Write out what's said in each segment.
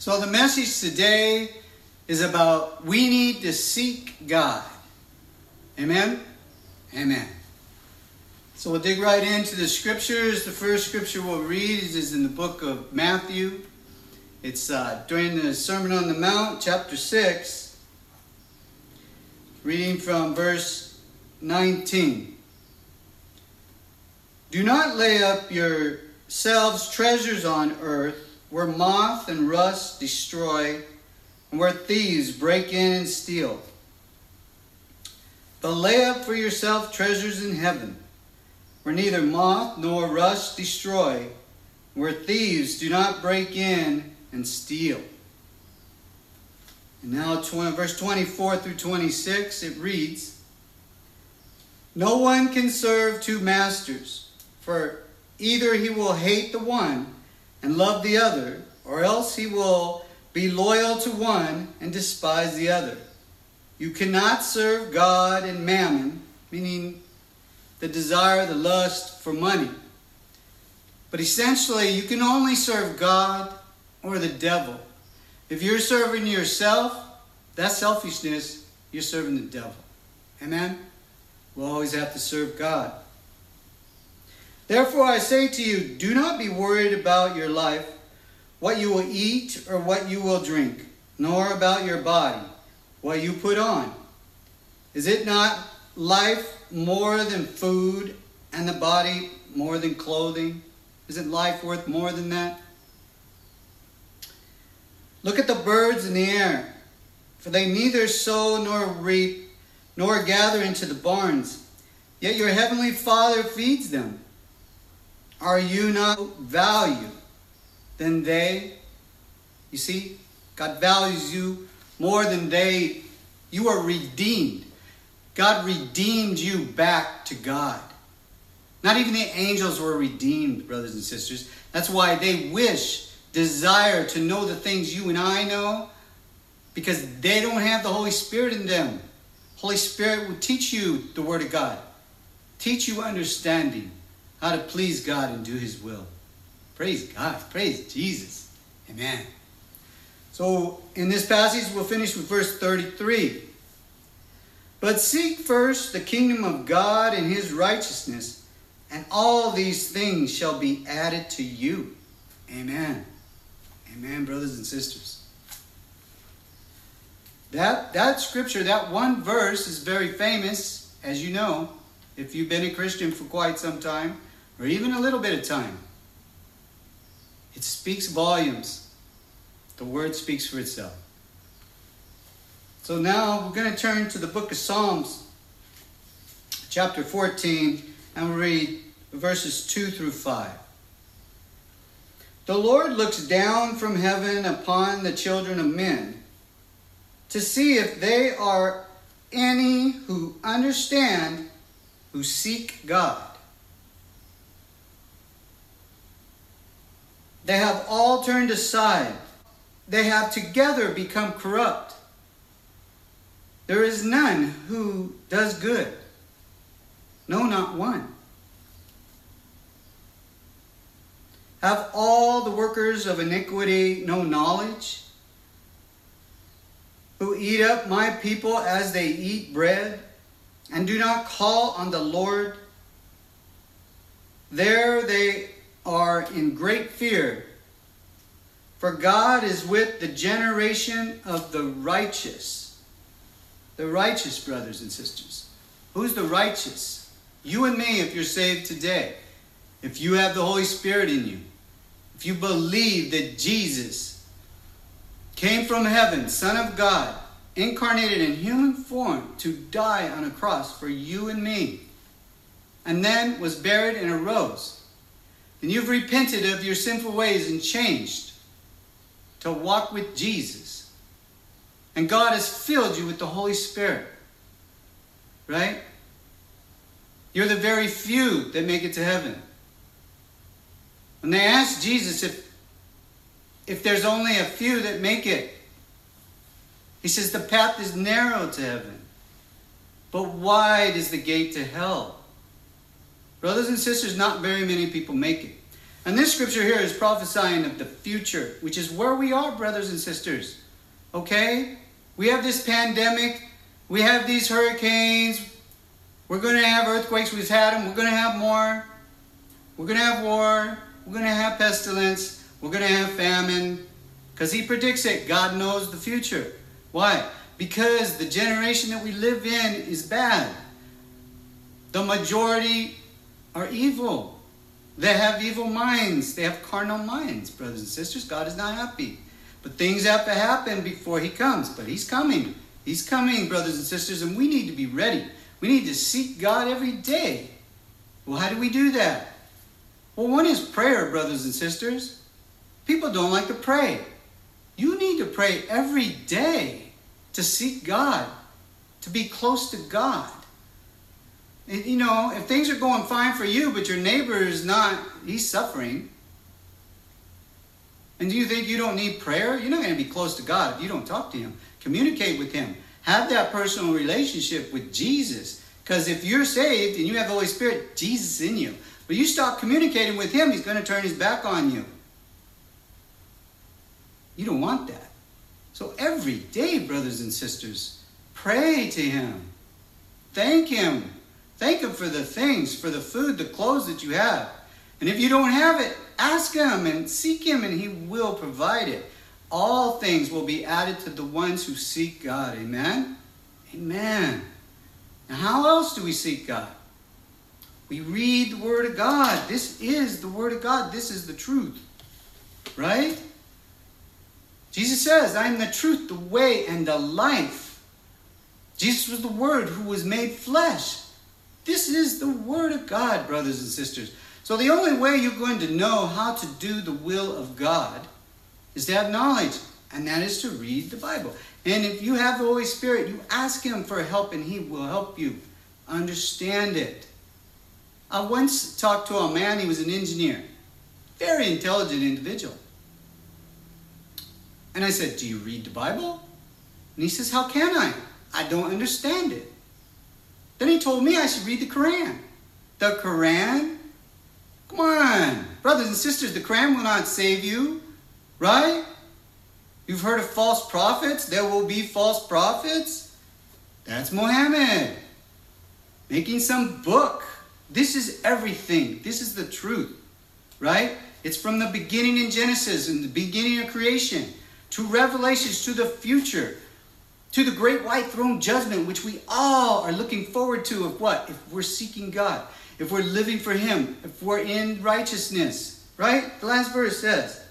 So the message today is about we need to seek God. Amen? Amen. So we'll dig right into the scriptures. The first scripture we'll read is in the book of Matthew. It's uh, during the Sermon on the Mount, chapter 6, reading from verse 19. Do not lay up yourselves treasures on earth where moth and rust destroy and where thieves break in and steal. But lay up for yourself treasures in heaven, where neither moth nor rust destroy, where thieves do not break in and steal. And now, 20, verse 24 through 26, it reads No one can serve two masters, for either he will hate the one and love the other, or else he will be loyal to one and despise the other. You cannot serve God and mammon, meaning the desire, the lust for money. But essentially, you can only serve God or the devil. If you're serving yourself, that's selfishness. You're serving the devil. Amen? We'll always have to serve God. Therefore, I say to you, do not be worried about your life, what you will eat or what you will drink, nor about your body, what you put on. Is it not life more than food, and the body more than clothing? Isn't life worth more than that? Look at the birds in the air, for they neither sow nor reap, nor gather into the barns, yet your heavenly Father feeds them. Are you not value than they? You see, God values you more than they. You are redeemed. God redeemed you back to God. Not even the angels were redeemed, brothers and sisters. That's why they wish, desire to know the things you and I know because they don't have the Holy Spirit in them. Holy Spirit will teach you the Word of God, teach you understanding how to please God and do His will. Praise God. Praise Jesus. Amen. So, in this passage, we'll finish with verse 33. But seek first the kingdom of God and His righteousness, and all these things shall be added to you. Amen. Amen, brothers and sisters. That, that scripture, that one verse is very famous, as you know, if you've been a Christian for quite some time or even a little bit of time. It speaks volumes. The word speaks for itself. So now we're going to turn to the book of Psalms, chapter 14, and we'll read verses 2 through 5. The Lord looks down from heaven upon the children of men to see if they are any who understand, who seek God. They have all turned aside. They have together become corrupt. There is none who does good. No, not one. Have all the workers of iniquity no knowledge? Who eat up my people as they eat bread, and do not call on the Lord? There they are in great fear. For God is with the generation of the righteous. The righteous, brothers and sisters. Who's the righteous? You and me, if you're saved today. If you have the Holy Spirit in you. If you believe that Jesus came from heaven, Son of God, incarnated in human form to die on a cross for you and me, and then was buried and arose and you've repented of your sinful ways and changed to walk with Jesus, and God has filled you with the Holy Spirit, right? You're the very few that make it to heaven. When they asked Jesus if, if there's only a few that make it, he says the path is narrow to heaven, but wide is the gate to hell. Brothers and sisters, not very many people make it. And this scripture here is prophesying of the future, which is where we are, brothers and sisters. Okay? We have this pandemic, we have these hurricanes, we're going to have earthquakes, we've had them, we're going to have more. We're going to have war, we're going to have pestilence, we're going to have famine. Because he predicts it. God knows the future. Why? Because the generation that we live in is bad. The majority are evil. They have evil minds. They have carnal minds, brothers and sisters. God is not happy. But things have to happen before He comes. But He's coming. He's coming, brothers and sisters, and we need to be ready. We need to seek God every day. Well, how do we do that? Well, one is prayer, brothers and sisters. People don't like to pray. You need to pray every day to seek God, to be close to God. You know, if things are going fine for you, but your neighbor is not, he's suffering. And do you think you don't need prayer? You're not going to be close to God if you don't talk to Him. Communicate with Him. Have that personal relationship with Jesus. Because if you're saved and you have the Holy Spirit, Jesus in you. But you stop communicating with Him, He's going to turn His back on you. You don't want that. So every day, brothers and sisters, pray to Him. Thank Him Thank Him for the things, for the food, the clothes that you have. And if you don't have it, ask Him and seek Him, and He will provide it. All things will be added to the ones who seek God. Amen? Amen. Now, how else do we seek God? We read the Word of God. This is the Word of God. This is the truth. Right? Jesus says, I am the truth, the way, and the life. Jesus was the Word who was made flesh. This is the Word of God, brothers and sisters. So the only way you're going to know how to do the will of God is to have knowledge, and that is to read the Bible. And if you have the Holy Spirit, you ask Him for help, and He will help you understand it. I once talked to a man, he was an engineer, very intelligent individual. And I said, Do you read the Bible? And he says, How can I? I don't understand it. Then he told me I should read the Quran. The Quran? Come on. Brothers and sisters, the Quran will not save you, right? You've heard of false prophets? There will be false prophets? That's Muhammad. Making some book. This is everything. This is the truth, right? It's from the beginning in Genesis, in the beginning of creation, to Revelations, to the future to the great white throne judgment, which we all are looking forward to of what? If we're seeking God, if we're living for Him, if we're in righteousness, right? The last verse says,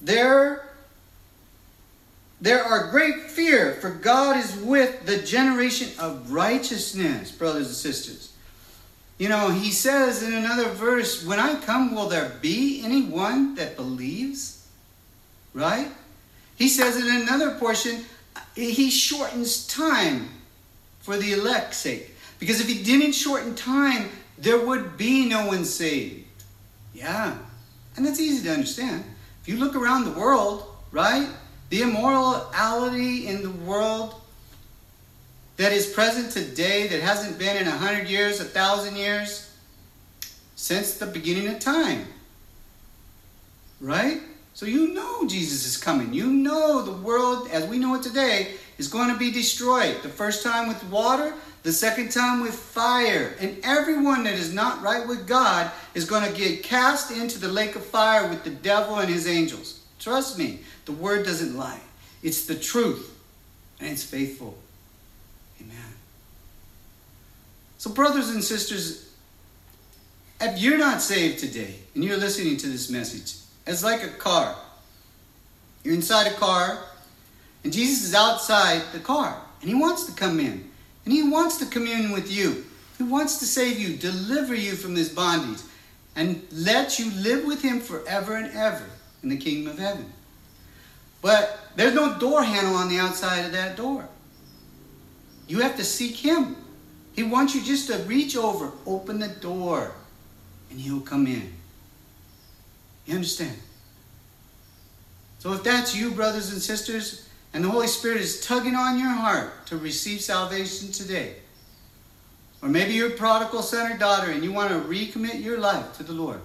There, there are great fear, for God is with the generation of righteousness, brothers and sisters. You know, he says in another verse, When I come, will there be anyone that believes? Right? He says in another portion, he shortens time for the elect's sake. Because if he didn't shorten time, there would be no one saved. Yeah. And that's easy to understand. If you look around the world, right? The immorality in the world that is present today, that hasn't been in a hundred years, a thousand years, since the beginning of time. Right? So you know Jesus is coming. You know the world as we know it today is going to be destroyed. The first time with water, the second time with fire. And everyone that is not right with God is going to get cast into the lake of fire with the devil and his angels. Trust me, the word doesn't lie. It's the truth, and it's faithful. Amen. So, brothers and sisters, if you're not saved today and you're listening to this message, it's like a car. You're inside a car, and Jesus is outside the car, and He wants to come in, and He wants to commune with you. He wants to save you, deliver you from this bondage, and let you live with Him forever and ever in the kingdom of heaven. But there's no door handle on the outside of that door. You have to seek Him. He wants you just to reach over, open the door, and He'll come in. You understand? So if that's you, brothers and sisters, and the Holy Spirit is tugging on your heart to receive salvation today, or maybe you're a prodigal son or daughter and you want to recommit your life to the Lord,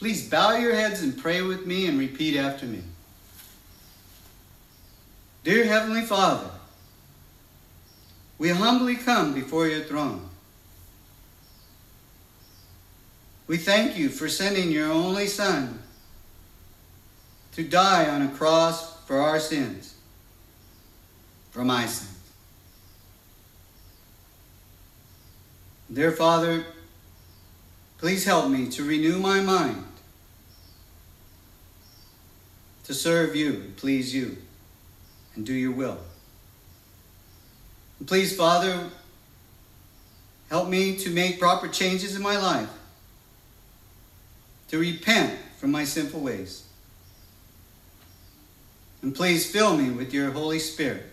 Please bow your heads and pray with me and repeat after me. Dear Heavenly Father, we humbly come before your throne. We thank you for sending your only Son to die on a cross for our sins, for my sins. Dear Father, please help me to renew my mind to serve you and please you and do your will. And please, Father, help me to make proper changes in my life, to repent from my sinful ways. And please fill me with your Holy Spirit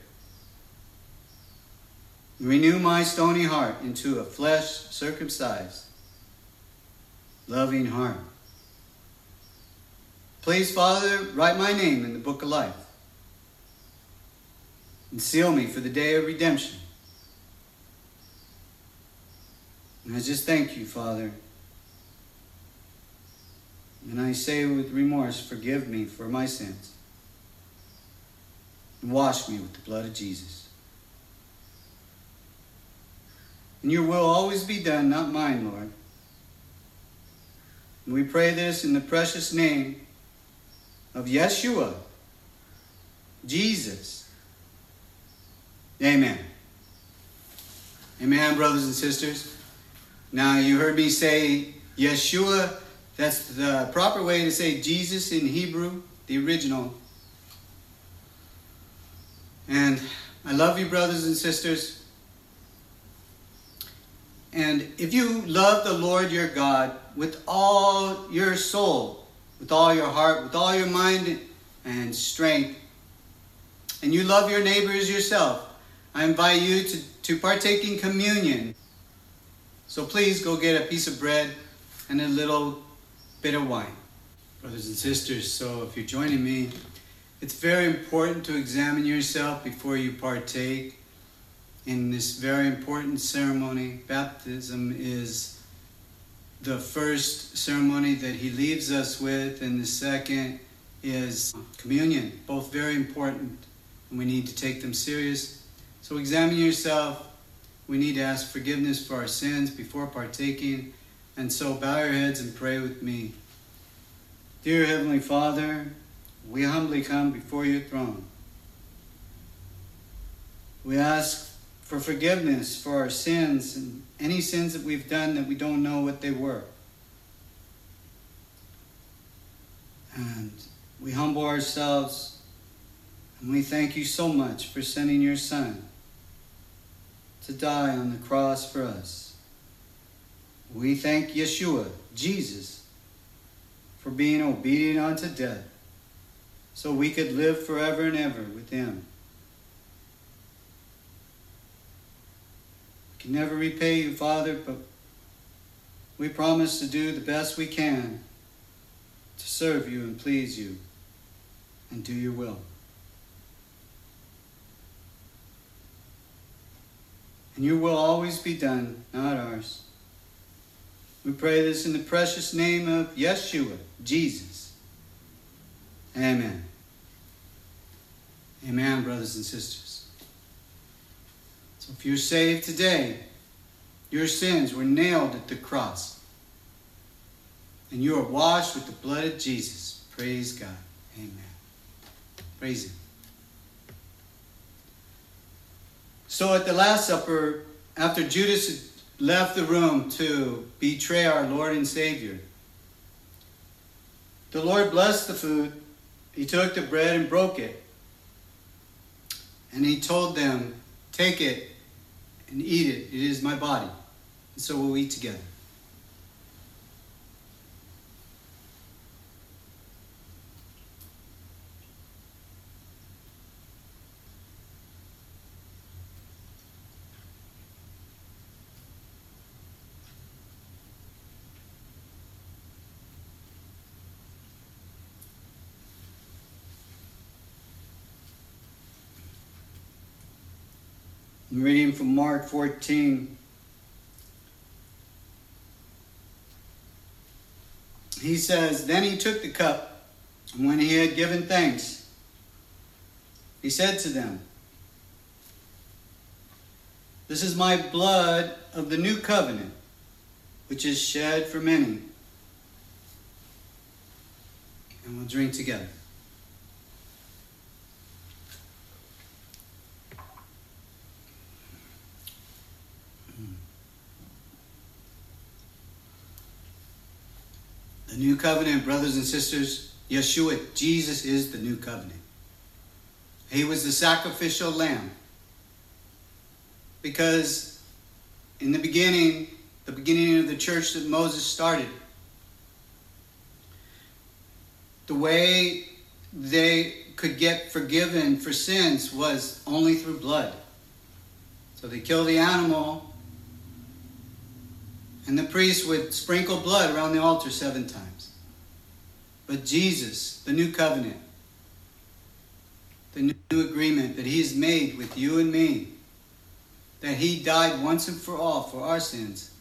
Renew my stony heart into a flesh circumcised, loving heart. Please, Father, write my name in the book of life and seal me for the day of redemption. And I just thank you, Father. And I say with remorse, forgive me for my sins. And wash me with the blood of Jesus. And your will always be done, not mine, Lord. And we pray this in the precious name of Yeshua, Jesus. Amen. Amen, brothers and sisters. Now, you heard me say Yeshua. That's the proper way to say Jesus in Hebrew, the original. And I love you, brothers and sisters. And if you love the Lord your God with all your soul, with all your heart, with all your mind and strength, and you love your neighbor as yourself, I invite you to, to partake in communion. So please go get a piece of bread and a little bit of wine. Brothers and sisters, so if you're joining me, it's very important to examine yourself before you partake in this very important ceremony. Baptism is the first ceremony that he leaves us with, and the second is communion. Both very important, and we need to take them serious. So examine yourself. We need to ask forgiveness for our sins before partaking. And so bow your heads and pray with me. Dear Heavenly Father, we humbly come before your throne. We ask for forgiveness for our sins and any sins that we've done that we don't know what they were. And we humble ourselves and we thank you so much for sending your Son to die on the cross for us. We thank Yeshua, Jesus, for being obedient unto death so we could live forever and ever with him. We can never repay you, Father, but we promise to do the best we can to serve you and please you and do your will. And your will always be done, not ours. We pray this in the precious name of Yeshua, Jesus. Amen. Amen, brothers and sisters. So if you're saved today, your sins were nailed at the cross. And you are washed with the blood of Jesus. Praise God. Amen. Praise Him. So at the Last Supper, after Judas left the room to betray our Lord and Savior, the Lord blessed the food. He took the bread and broke it. And he told them, Take it and eat it. It is my body. And so we'll eat together. I'm reading from Mark 14. he says, Then he took the cup, and when he had given thanks, he said to them, This is my blood of the new covenant, which is shed for many. And we'll drink together. The new covenant, brothers and sisters, Yeshua, Jesus is the new covenant. He was the sacrificial lamb. Because in the beginning, the beginning of the church that Moses started, the way they could get forgiven for sins was only through blood. So they kill the animal, and the priest would sprinkle blood around the altar seven times. But Jesus, the new covenant, the new agreement that He has made with you and me, that He died once and for all for our sins.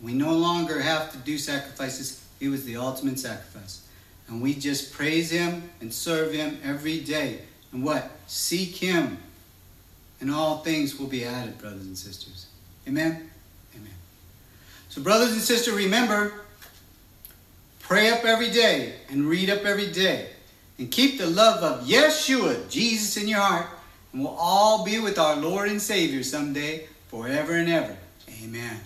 We no longer have to do sacrifices. He was the ultimate sacrifice. And we just praise Him and serve Him every day. And what? Seek Him. And all things will be added, brothers and sisters. Amen? So, brothers and sisters, remember pray up every day and read up every day. And keep the love of Yeshua, Jesus, in your heart. And we'll all be with our Lord and Savior someday, forever and ever. Amen.